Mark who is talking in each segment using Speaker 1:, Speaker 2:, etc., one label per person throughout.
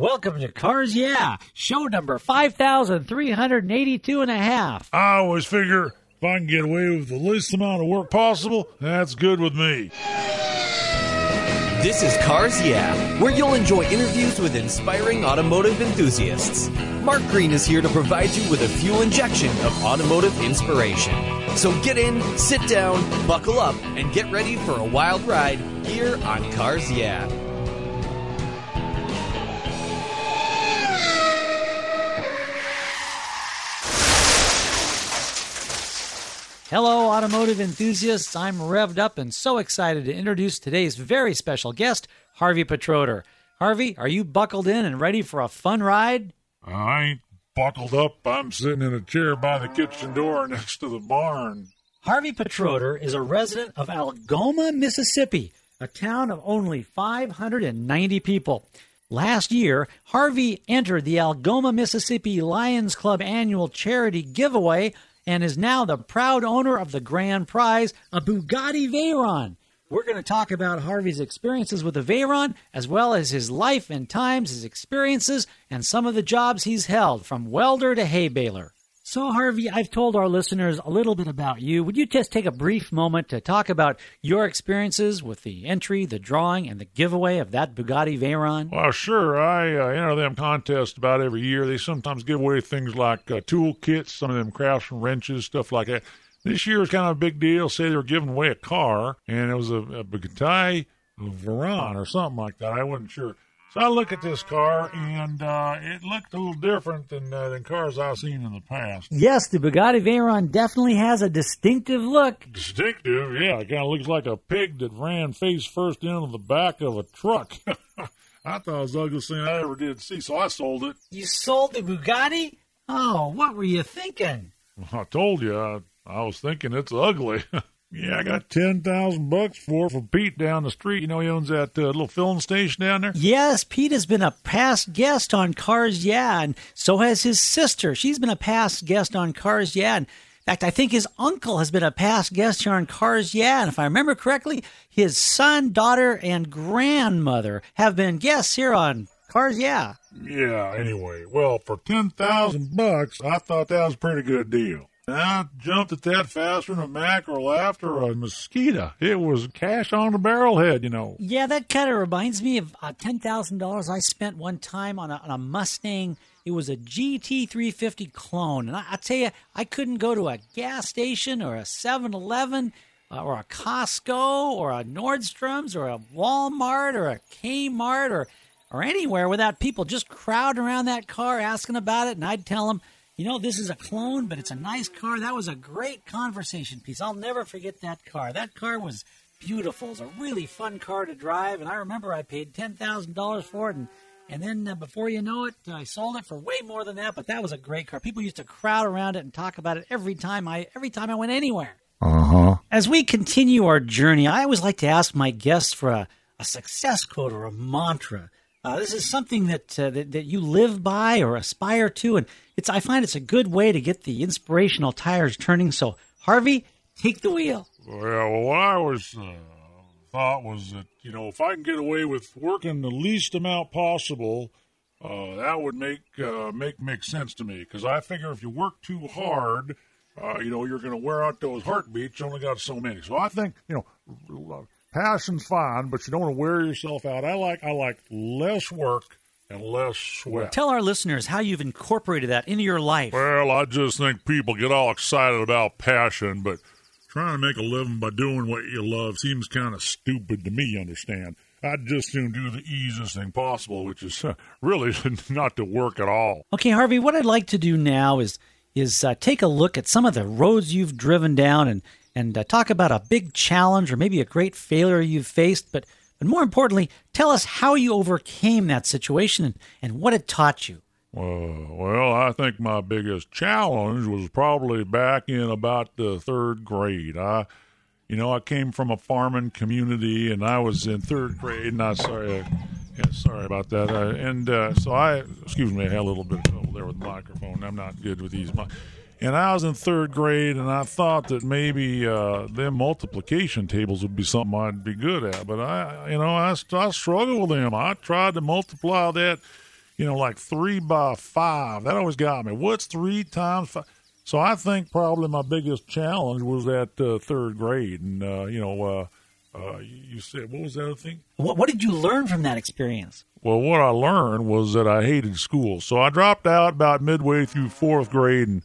Speaker 1: Welcome to Cars Yeah, show number 5,382 and a half.
Speaker 2: I always figure if I can get away with the least amount of work possible, that's good with me.
Speaker 3: This is Cars Yeah, where you'll enjoy interviews with inspiring automotive enthusiasts. Mark Green is here to provide you with a fuel injection of automotive inspiration. So get in, sit down, buckle up, and get ready for a wild ride here on Cars Yeah.
Speaker 1: Hello, automotive enthusiasts. I'm revved up and so excited to introduce today's very special guest, Harvey Petroder. Harvey, are you buckled in and ready for a fun ride?
Speaker 2: I ain't buckled up. I'm sitting in a chair by the kitchen door next to the barn.
Speaker 1: Harvey Petroder is a resident of Algoma, Mississippi, a town of only 590 people. Last year, Harvey entered the Algoma, Mississippi Lions Club annual charity giveaway and is now the proud owner of the grand prize, a Bugatti Veyron. We're going to talk about Harvey's experiences with the Veyron, as well as his life and times, his experiences, and some of the jobs he's held, from welder to hay baler. So, Harvey, I've told our listeners a little bit about you. Would you just take a brief moment to talk about your experiences with the entry, the drawing, and the giveaway of that Bugatti Veyron?
Speaker 2: Well, sure. I uh, enter them contests about every year. They sometimes give away things like uh, tool kits, some of them Craftsman wrenches, stuff like that. This year was kind of a big deal. Say they were giving away a car, and it was a, a Bugatti Veyron or something like that. I wasn't sure. So I look at this car, and uh, it looked a little different than uh, than cars I've seen in the past.
Speaker 1: Yes, the Bugatti Veyron definitely has a distinctive look.
Speaker 2: Distinctive, yeah. It kind of looks like a pig that ran face first into the back of a truck. I thought it was the ugliest thing I ever did see, so I sold it.
Speaker 1: You sold the Bugatti? Oh, what were you thinking?
Speaker 2: I told you, I, I was thinking it's ugly. Yeah, I got ten thousand bucks for from Pete down the street. You know, he owns that uh, little filling station down there.
Speaker 1: Yes, Pete has been a past guest on Cars Yeah, and so has his sister. She's been a past guest on Cars Yeah. And in fact, I think his uncle has been a past guest here on Cars Yeah. And if I remember correctly, his son, daughter, and grandmother have been guests here on Cars Yeah.
Speaker 2: Yeah. Anyway, well, for ten thousand bucks, I thought that was a pretty good deal. I jumped at that faster than a Mack or Laft or a mosquito. It was cash on the barrelhead, you know.
Speaker 1: Yeah, that kind of reminds me of uh, ten thousand dollars I spent one time on a, on a Mustang. It was a GT350 clone, and I, I tell you, I couldn't go to a gas station or a 7-Eleven uh, or a Costco or a Nordstrom's or a Walmart or a Kmart or or anywhere without people just crowding around that car asking about it, and I'd tell them you know, this is a clone, but it's a nice car. That was a great conversation piece. I'll never forget that car. That car was beautiful. It was a really fun car to drive, and I remember I paid ten thousand dollars for it, and and then uh, before you know it, I sold it for way more than that. But that was a great car. People used to crowd around it and talk about it every time I every time I went anywhere.
Speaker 2: Uh huh.
Speaker 1: As we continue our journey, I always like to ask my guests for a, a success quote or a mantra. Uh, this is something that, uh, that that you live by or aspire to, and it's I find it's a good way to get the inspirational tires turning. So, Harvey, take the wheel.
Speaker 2: Well, what I was uh, thought was that you know if I can get away with working the least amount possible, uh, that would make uh, make make sense to me. Because I figure if you work too hard, uh, you know you're going to wear out those heartbeats. You only got so many. So I think you know passion's fine, but you don't want to wear yourself out. I like I like less work and less sweat.
Speaker 1: Tell our listeners how you've incorporated that into your life.
Speaker 2: Well, I just think people get all excited about passion, but trying to make a living by doing what you love seems kind of stupid to me, you understand? I'd just soon do the easiest thing possible, which is uh, really not to work at all.
Speaker 1: Okay, Harvey, what I'd like to do now is is uh, take a look at some of the roads you've driven down and and uh, talk about a big challenge or maybe a great failure you've faced, but but more importantly, tell us how you overcame that situation and, and what it taught you.
Speaker 2: Uh, well, I think my biggest challenge was probably back in about the third grade. I, you know, I came from a farming community, and I was in third grade. And I sorry, yeah, sorry about that. Uh, and uh, so I, excuse me, I had a little bit of trouble there with the microphone. I'm not good with these. And I was in third grade, and I thought that maybe uh, them multiplication tables would be something I'd be good at. But I, you know, I, I struggled with them. I tried to multiply that you know, like three by five. That always got me. What's three times five? So I think probably my biggest challenge was that uh, third grade, and uh, you know, uh, uh, you said what was that other thing?
Speaker 1: What, what did you learn from that experience?
Speaker 2: Well, what I learned was that I hated school, so I dropped out about midway through fourth grade, and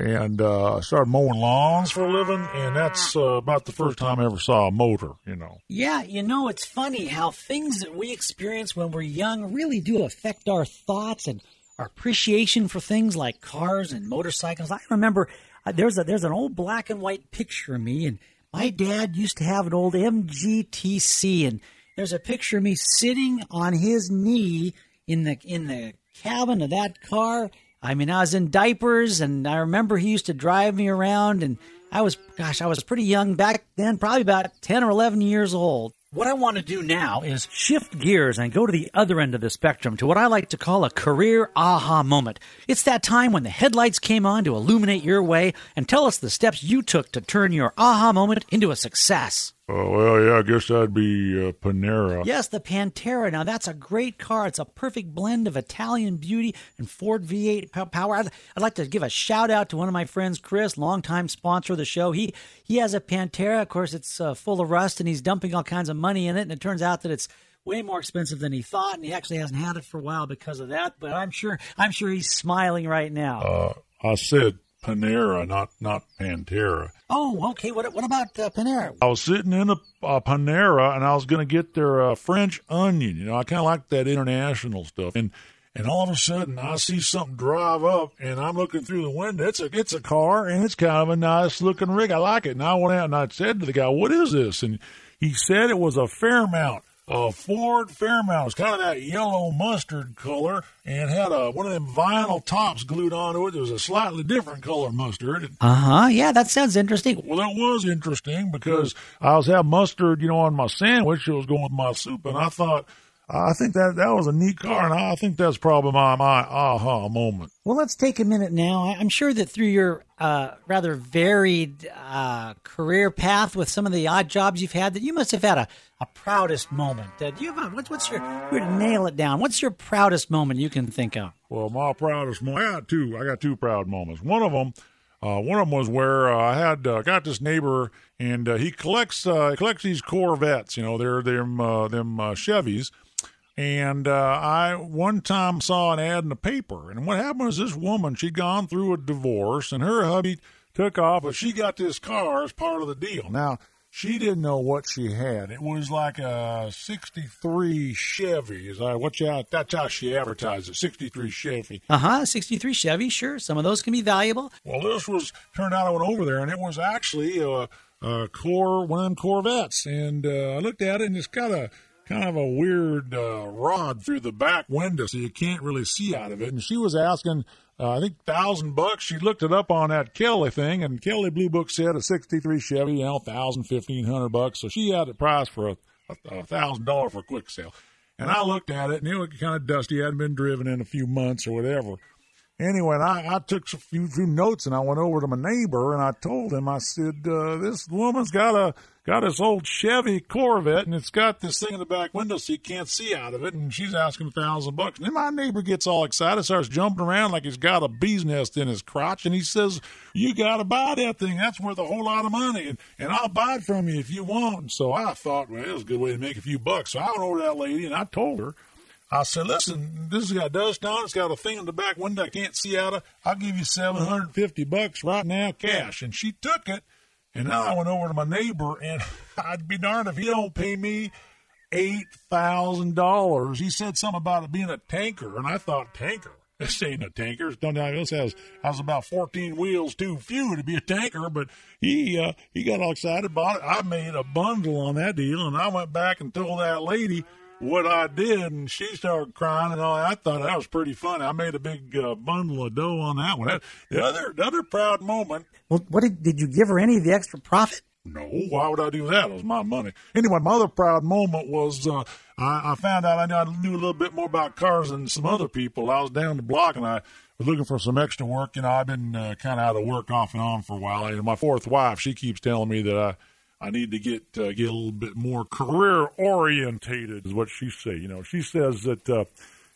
Speaker 2: and uh, I started mowing lawns for a living, and that's uh, about the first time I ever saw a motor. You know.
Speaker 1: Yeah, you know, it's funny how things that we experience when we're young really do affect our thoughts and our appreciation for things like cars and motorcycles. I remember uh, there's a there's an old black and white picture of me, and my dad used to have an old MGTC, and there's a picture of me sitting on his knee in the in the cabin of that car. I mean, I was in diapers, and I remember he used to drive me around, and I was, gosh, I was pretty young back then, probably about 10 or 11 years old. What I want to do now is shift gears and go to the other end of the spectrum to what I like to call a career aha moment. It's that time when the headlights came on to illuminate your way and tell us the steps you took to turn your aha moment into a success.
Speaker 2: Oh, well, yeah, I guess that'd be uh, Panera.
Speaker 1: Yes, the Pantera. Now, that's a great car. It's a perfect blend of Italian beauty and Ford V8 power. I'd, I'd like to give a shout out to one of my friends, Chris, longtime sponsor of the show. He he has a Pantera. Of course, it's uh, full of rust, and he's dumping all kinds of money in it. And it turns out that it's way more expensive than he thought, and he actually hasn't had it for a while because of that. But I'm sure I'm sure he's smiling right now.
Speaker 2: Uh, I said Panera, not not Pantera.
Speaker 1: Oh, okay. What what about uh, Panera?
Speaker 2: I was sitting in a, a Panera and I was going to get their uh, French onion. You know, I kind of like that international stuff. And and all of a sudden I see something drive up and I'm looking through the window. It's a it's a car and it's kind of a nice looking rig. I like it. And I went out and I said to the guy, "What is this?" And he said it was a Fairmont a Ford Fairmont. It's kind of that yellow mustard color and had a one of them vinyl tops glued onto it. It was a slightly different color mustard.
Speaker 1: Uh huh. Yeah, that sounds interesting.
Speaker 2: Well, that was interesting because I was having mustard, you know, on my sandwich. It was going with my soup, and I thought. I think that that was a neat car, and I think that's probably my my aha moment.
Speaker 1: Well, let's take a minute now. I'm sure that through your uh, rather varied uh, career path with some of the odd jobs you've had, that you must have had a, a proudest moment. Uh, do you have a, what's, what's your we're to nail it down? What's your proudest moment you can think of?
Speaker 2: Well, my proudest moment. I got two. I got two proud moments. One of them. Uh, one of them was where uh, I had uh, got this neighbor, and uh, he collects uh, collects these Corvettes. You know, they're them uh, them uh, Chevys. And uh, I one time saw an ad in the paper, and what happened was this woman she'd gone through a divorce, and her hubby took off, but she got this car as part of the deal. Now she didn't know what she had. It was like a '63 Chevy. Is that what you? That's how she advertised it. '63 Chevy.
Speaker 1: Uh huh. '63 Chevy. Sure, some of those can be valuable.
Speaker 2: Well, this was turned out I went over there, and it was actually a, a core one of them Corvettes. And uh, I looked at it, and it's got a kind of a weird uh, rod through the back window, so you can't really see out of it. And she was asking uh, I think thousand bucks. She looked it up on that Kelley thing, and Kelley Blue Book said a '63 Chevy, you know, thousand, fifteen hundred bucks. So she had it priced for a thousand dollar for a quick sale. And I looked at it, and it looked kind of dusty. hadn't been driven in a few months or whatever. Anyway, I, I took a few, few notes and I went over to my neighbor and I told him, I said, uh, this woman's got a got this old Chevy Corvette and it's got this thing in the back window so you can't see out of it and she's asking a thousand bucks. And then my neighbor gets all excited, starts jumping around like he's got a bee's nest in his crotch and he says, You gotta buy that thing. That's worth a whole lot of money and, and I'll buy it from you if you want. And so I thought, well, was a good way to make a few bucks. So I went over to that lady and I told her I said, listen, this has got dust on. It's got a thing in the back window I can't see out of. I'll give you 750 bucks right now, cash. And she took it. And now I went over to my neighbor, and I'd be darned if he don't pay me $8,000. He said something about it being a tanker, and I thought, tanker? This ain't a tanker. It's Don't this has has about 14 wheels too few to be a tanker, but he uh, he got all excited about it. I made a bundle on that deal, and I went back and told that lady – what I did, and she started crying and all. I thought that was pretty funny. I made a big uh, bundle of dough on that one. The other, the other proud moment.
Speaker 1: Well, what did did you give her any of the extra profit?
Speaker 2: No, why would I do that? It was my money. Anyway, my other proud moment was uh, I, I, found out I knew, I knew a little bit more about cars than some other people. I was down the block and I was looking for some extra work. You know, I've been uh, kind of out of work off and on for a while. And my fourth wife, she keeps telling me that I I need to get uh, get a little bit more career orientated, is what she say. You know, she says that uh,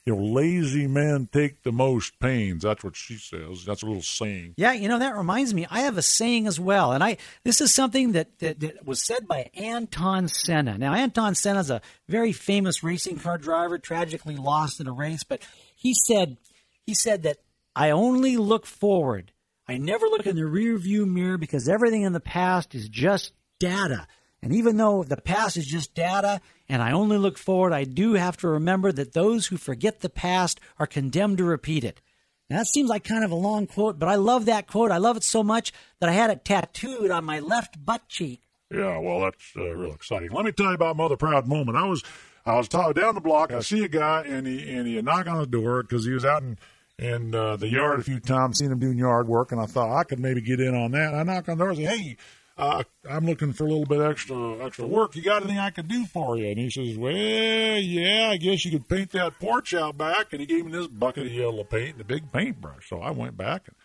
Speaker 2: you know, lazy men take the most pains. That's what she says. That's a little saying.
Speaker 1: Yeah, you know that reminds me. I have a saying as well, and I this is something that that, that was said by Anton Senna. Now, Anton Senna is a very famous racing car driver, tragically lost in a race, but he said he said that I only look forward. I never look in the rear view mirror because everything in the past is just data. And even though the past is just data and I only look forward, I do have to remember that those who forget the past are condemned to repeat it. Now, that seems like kind of a long quote, but I love that quote. I love it so much that I had it tattooed on my left butt cheek.
Speaker 2: Yeah, well, that's uh, real exciting. Let me tell you about Mother Proud moment. I was I was t- down the block. I see a guy, and he and he knock on the door because he was out in in uh, the yard a few times, seen him doing yard work, and I thought I could maybe get in on that. I knock on the door and say, "Hey, uh, I'm looking for a little bit extra extra work. You got anything I could do for you? And he says, Well, yeah, I guess you could paint that porch out back. And he gave me this bucket of yellow paint and a big paintbrush. So I went back and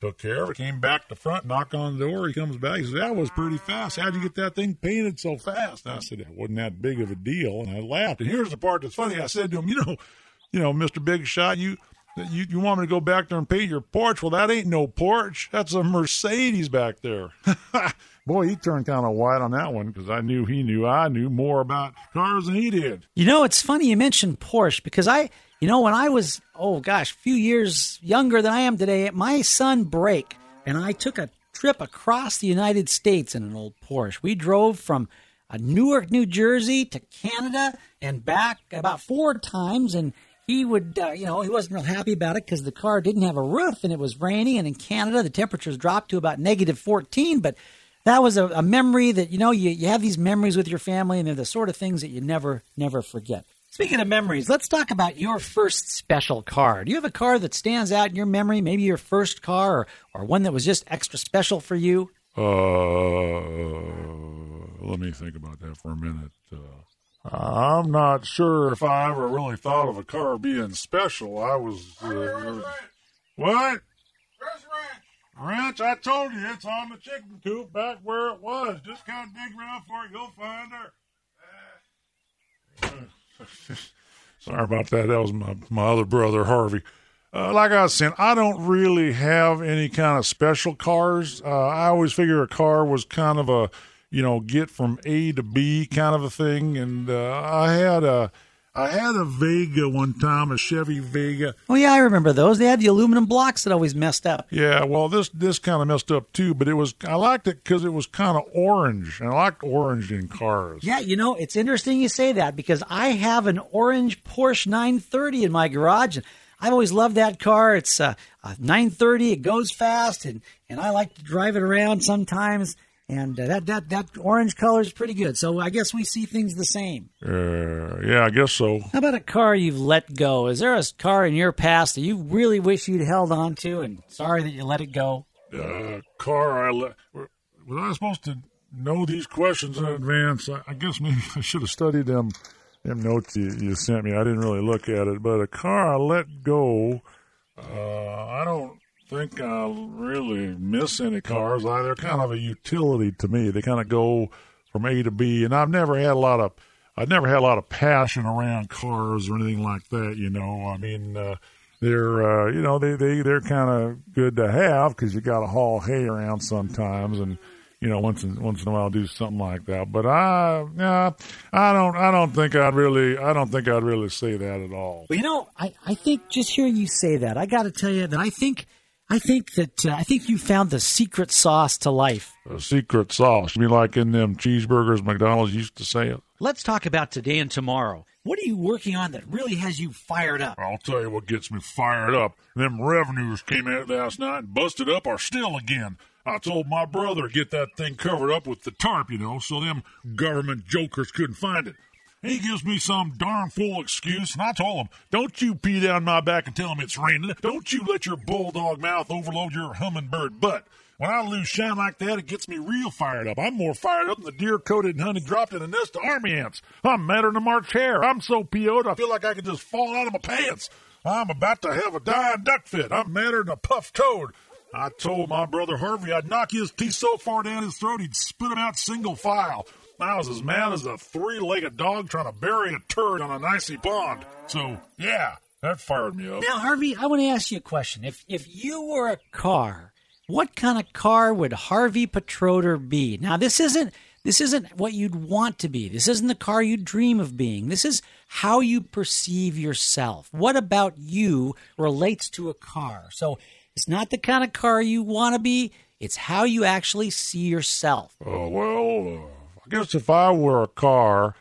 Speaker 2: took care of it. Came back to front, knock on the door. He comes back. He says, That was pretty fast. How'd you get that thing painted so fast? And I said, It wasn't that big of a deal. And I laughed. And here's the part that's funny. I said to him, You know, you know, Mr. Big Shot, you you, you want me to go back there and paint your porch? Well, that ain't no porch. That's a Mercedes back there. Boy, he turned kind of white on that one because I knew he knew I knew more about cars than he did.
Speaker 1: You know, it's funny you mentioned Porsche because I, you know, when I was, oh gosh, a few years younger than I am today, my son Brake and I took a trip across the United States in an old Porsche. We drove from uh, Newark, New Jersey to Canada and back about four times. And he would, uh, you know, he wasn't real happy about it because the car didn't have a roof and it was rainy. And in Canada, the temperatures dropped to about negative 14. But that was a, a, memory that, you know, you, you have these memories with your family and they're the sort of things that you never, never forget. Speaking of memories, let's talk about your first special car. Do you have a car that stands out in your memory? Maybe your first car or, or one that was just extra special for you?
Speaker 2: Uh, let me think about that for a minute. Uh, I'm not sure if I ever really thought of a car being special. I was. Uh, what? Ranch, I told you it's on the chicken coop back where it was. Just kind of dig around for it, you'll find her. Sorry about that. That was my, my other brother, Harvey. Uh, like I was saying, I don't really have any kind of special cars. Uh, I always figure a car was kind of a, you know, get from A to B kind of a thing. And uh, I had a I had a Vega one time, a Chevy Vega.
Speaker 1: Oh yeah, I remember those. They had the aluminum blocks that always messed up.
Speaker 2: Yeah, well, this this kind of messed up too, but it was I liked it because it was kind of orange, and I liked orange in cars.
Speaker 1: Yeah, you know, it's interesting you say that because I have an orange Porsche 930 in my garage, and I've always loved that car. It's uh, a, a 930. It goes fast, and and I like to drive it around sometimes and uh, that that that orange color is pretty good. So I guess we see things the same.
Speaker 2: Uh, yeah, I guess so.
Speaker 1: How about a car you've let go? Is there a car in your past that you really wish you'd held on to, and sorry that you let it go?
Speaker 2: Uh, car I let. Was I supposed to know these questions in advance? I, I guess maybe I should have studied them. Them notes you, you sent me. I didn't really look at it, but a car I let go. Uh, I don't think I really miss any cars. I, they're kind of a utility to me. They kind of go from A to B, and I've never had a lot of I've never had a lot of passion around cars or anything like that. You know, I mean, uh, they're uh, you know they they they're kind of good to have because you got to haul hay around sometimes and. You know, once in once in a while, do something like that. But I, yeah, I don't, I don't think I'd really, I don't think I'd really say that at all.
Speaker 1: Well, you know, I, I think just hearing you say that, I got to tell you that I think I think that uh, I think you found the secret sauce to life.
Speaker 2: A secret sauce. You mean like in them cheeseburgers McDonald's used to say it?
Speaker 1: Let's talk about today and tomorrow. What are you working on that really has you fired up?
Speaker 2: I'll tell you what gets me fired up. Them revenues came out last night and busted up our still again. I told my brother to get that thing covered up with the tarp, you know, so them government jokers couldn't find it. He gives me some darn fool excuse, and I told him, Don't you pee down my back and tell him it's raining. Don't you let your bulldog mouth overload your hummingbird butt. When I lose shine like that, it gets me real fired up. I'm more fired up than the deer coated and honey dropped in a nest of army ants. I'm madder than a March hare. I'm so PO'd I feel like I could just fall out of my pants. I'm about to have a dying duck fit. I'm madder than a puffed toad. I told my brother Harvey I'd knock his teeth so far down his throat he'd spit 'em out single file. I was as mad as a three legged dog trying to bury a turd on an icy pond. So, yeah, that fired me up.
Speaker 1: Now, Harvey, I want to ask you a question. If if you were a car, what kind of car would Harvey Petroder be? Now, this isn't this isn't what you'd want to be. This isn't the car you dream of being. This is how you perceive yourself. What about you relates to a car? So it's not the kind of car you want to be. It's how you actually see yourself.
Speaker 2: Uh, well, uh, I guess if I were a car,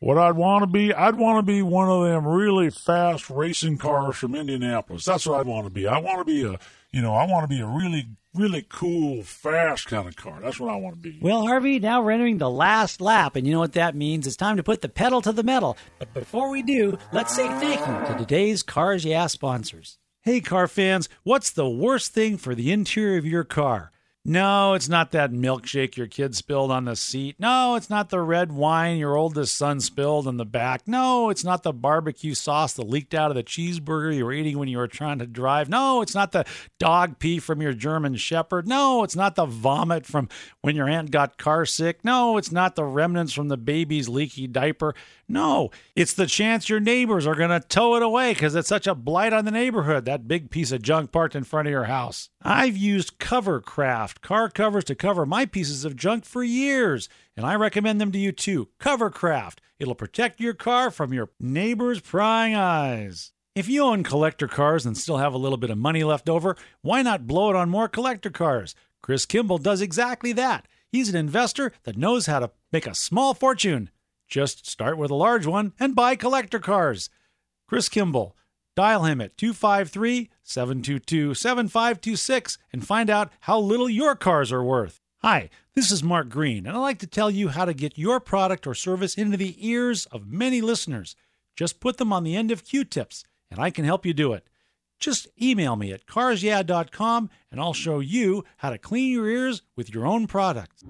Speaker 2: what I'd want to be, I'd want to be one of them really fast racing cars from Indianapolis. That's what I'd want to be. I want to be a, you know, I want to be a really, really cool, fast kind of car. That's what I want to be.
Speaker 1: Well, Harvey, now we're entering the last lap, and you know what that means. It's time to put the pedal to the metal. But before we do, let's say thank you to today's Cars Yeah sponsors. Hey, car fans, what's the worst thing for the interior of your car? No, it's not that milkshake your kid spilled on the seat. No, it's not the red wine your oldest son spilled in the back. No, it's not the barbecue sauce that leaked out of the cheeseburger you were eating when you were trying to drive. No, it's not the dog pee from your German shepherd. No, it's not the vomit from when your aunt got car sick. No, it's not the remnants from the baby's leaky diaper. No, it's the chance your neighbors are going to tow it away because it's such a blight on the neighborhood, that big piece of junk parked in front of your house. I've used Covercraft car covers to cover my pieces of junk for years, and I recommend them to you too. Covercraft. It'll protect your car from your neighbor's prying eyes. If you own collector cars and still have a little bit of money left over, why not blow it on more collector cars? Chris Kimball does exactly that. He's an investor that knows how to make a small fortune. Just start with a large one and buy collector cars. Chris Kimball. Dial him at 253 722 7526 and find out how little your cars are worth. Hi, this is Mark Green, and I'd like to tell you how to get your product or service into the ears of many listeners. Just put them on the end of Q tips, and I can help you do it. Just email me at carsyeah.com and I'll show you how to clean your ears with your own products.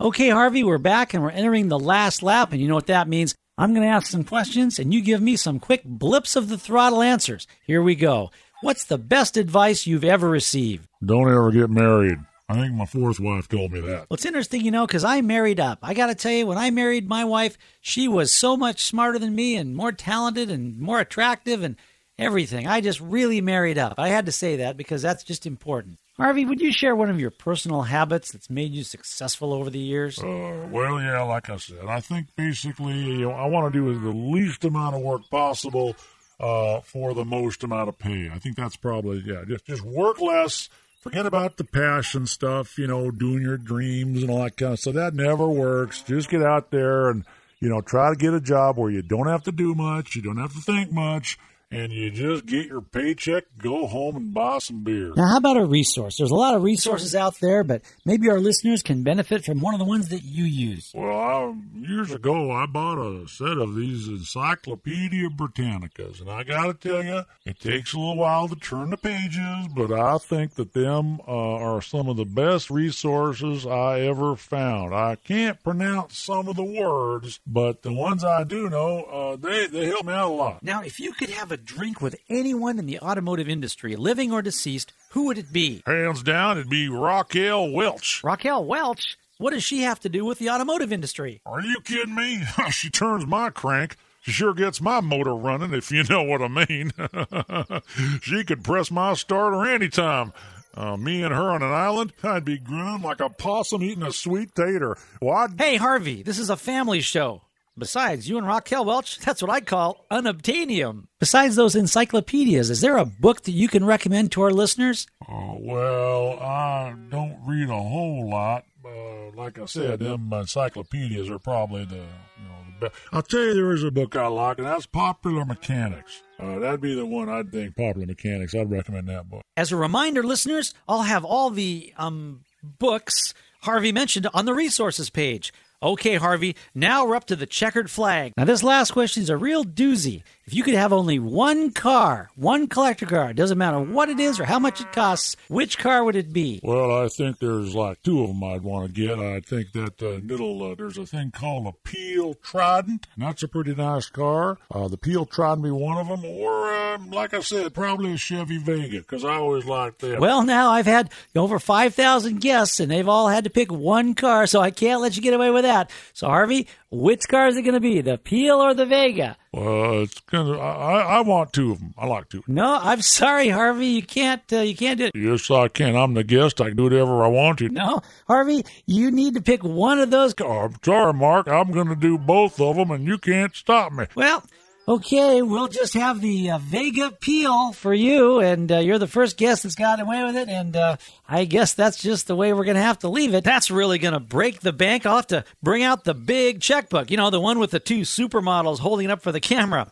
Speaker 1: Okay, Harvey, we're back and we're entering the last lap, and you know what that means. I'm going to ask some questions, and you give me some quick blips of the throttle answers. Here we go. What's the best advice you've ever received?
Speaker 2: Don't ever get married. I think my fourth wife told me that.
Speaker 1: Well, it's interesting, you know, because I married up. I got to tell you, when I married my wife, she was so much smarter than me and more talented and more attractive and everything. I just really married up. I had to say that because that's just important. Harvey, would you share one of your personal habits that's made you successful over the years?
Speaker 2: Uh, well, yeah, like I said, I think basically you know, I want to do the least amount of work possible uh, for the most amount of pay. I think that's probably yeah, just just work less. Forget about the passion stuff, you know, doing your dreams and all that kind of stuff. That never works. Just get out there and you know try to get a job where you don't have to do much, you don't have to think much and you just get your paycheck, go home and buy some beer.
Speaker 1: Now, how about a resource? There's a lot of resources out there, but maybe our listeners can benefit from one of the ones that you use.
Speaker 2: Well, I, years ago, I bought a set of these Encyclopedia Britannicas, and I got to tell you, it takes a little while to turn the pages, but I think that them uh, are some of the best resources I ever found. I can't pronounce some of the words, but the ones I do know, uh, they they help me out a lot.
Speaker 1: Now, if you could have a drink with anyone in the automotive industry, living or deceased, who would it be?
Speaker 2: Hands down, it'd be Raquel Welch.
Speaker 1: Raquel Welch? What does she have to do with the automotive industry?
Speaker 2: Are you kidding me? she turns my crank. She sure gets my motor running, if you know what I mean. she could press my starter anytime. Uh, me and her on an island, I'd be grinning like a possum eating a sweet tater. Well,
Speaker 1: Hey, Harvey, this is a family show. Besides, you and Raquel Welch, that's what I call unobtainium. Besides those encyclopedias, is there a book that you can recommend to our listeners?
Speaker 2: Oh, well, I don't read a whole lot. Uh, like I said, them encyclopedias are probably the, you know, the best. I'll tell you, there is a book I like, and that's Popular Mechanics. Uh, that'd be the one I'd think, Popular Mechanics. I'd recommend that book.
Speaker 1: As a reminder, listeners, I'll have all the um, books Harvey mentioned on the resources page. Okay, Harvey, now we're up to the checkered flag. Now, this last question is a real doozy. If you could have only one car, one collector car, it doesn't matter what it is or how much it costs, which car would it be?
Speaker 2: Well, I think there's like two of them I'd want to get. I think that uh, little, uh, there's a thing called a Peel Trident, and that's a pretty nice car. Uh, the Peel Trident be one of them, or uh, like I said, probably a Chevy Vega, because I always liked that.
Speaker 1: Well, now I've had over 5,000 guests, and they've all had to pick one car, so I can't let you get away with that. So, Harvey, which car is it going to be, the Peel or the Vega?
Speaker 2: Well, it's kind of. I, I want two of them. I like two.
Speaker 1: No, I'm sorry, Harvey. You can't. Uh, you can't do it.
Speaker 2: Yes, I can. I'm the guest. I can do whatever I want to.
Speaker 1: No, Harvey, you need to pick one of those.
Speaker 2: Cars. I'm sorry, Mark. I'm going to do both of them, and you can't stop me.
Speaker 1: Well, Okay, we'll just have the uh, Vega Peel for you, and uh, you're the first guest that's gotten away with it, and uh, I guess that's just the way we're going to have to leave it. That's really going to break the bank. I'll have to bring out the big checkbook, you know, the one with the two supermodels holding it up for the camera.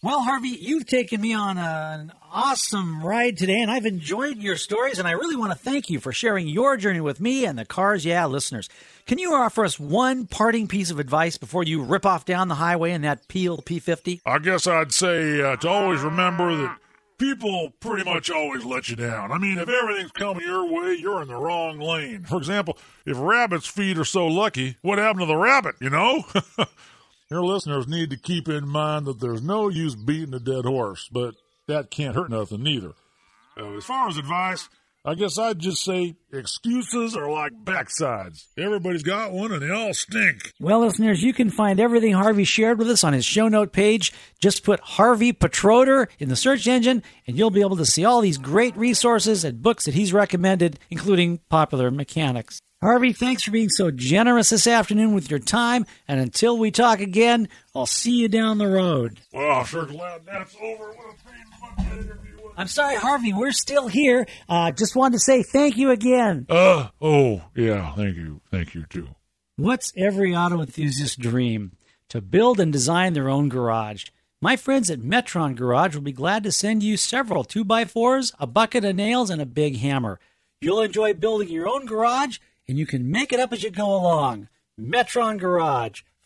Speaker 1: Well, Harvey, you've taken me on a, an awesome ride today, and I've enjoyed your stories, and I really want to thank you for sharing your journey with me and the Cars Yeah listeners. Can you offer us one parting piece of advice before you rip off down the highway in that Peel P50?
Speaker 2: I guess I'd say uh, to always remember that people pretty much always let you down. I mean, if everything's coming your way, you're in the wrong lane. For example, if rabbits' feet are so lucky, what happened to the rabbit, you know? Your listeners need to keep in mind that there's no use beating a dead horse, but that can't hurt nothing neither. Uh, as far as advice, I guess I'd just say excuses are like backsides. Everybody's got one and they all stink.
Speaker 1: Well, listeners, you can find everything Harvey shared with us on his show note page. Just put Harvey Petroder in the search engine and you'll be able to see all these great resources and books that he's recommended, including popular mechanics. Harvey, thanks for being so generous this afternoon with your time. And until we talk again, I'll see you down the road.
Speaker 2: Well, I'm sure glad that's over. What
Speaker 1: I'm sorry, Harvey. We're still here. Uh, just wanted to say thank you again.
Speaker 2: Uh, oh, yeah. Thank you. Thank you, too.
Speaker 1: What's every auto enthusiast's dream? To build and design their own garage. My friends at Metron Garage will be glad to send you several 2x4s, a bucket of nails, and a big hammer. You'll enjoy building your own garage and you can make it up as you go along. Metron Garage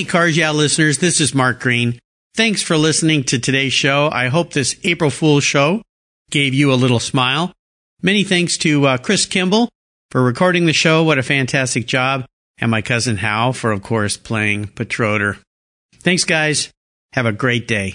Speaker 4: Hey, Cars Yeah listeners, this is Mark Green. Thanks for listening to today's show. I hope this April Fool's show gave you a little smile. Many thanks to uh, Chris Kimball for recording the show. What a fantastic job. And my cousin Hal for, of course, playing Petroder. Thanks, guys. Have a great day.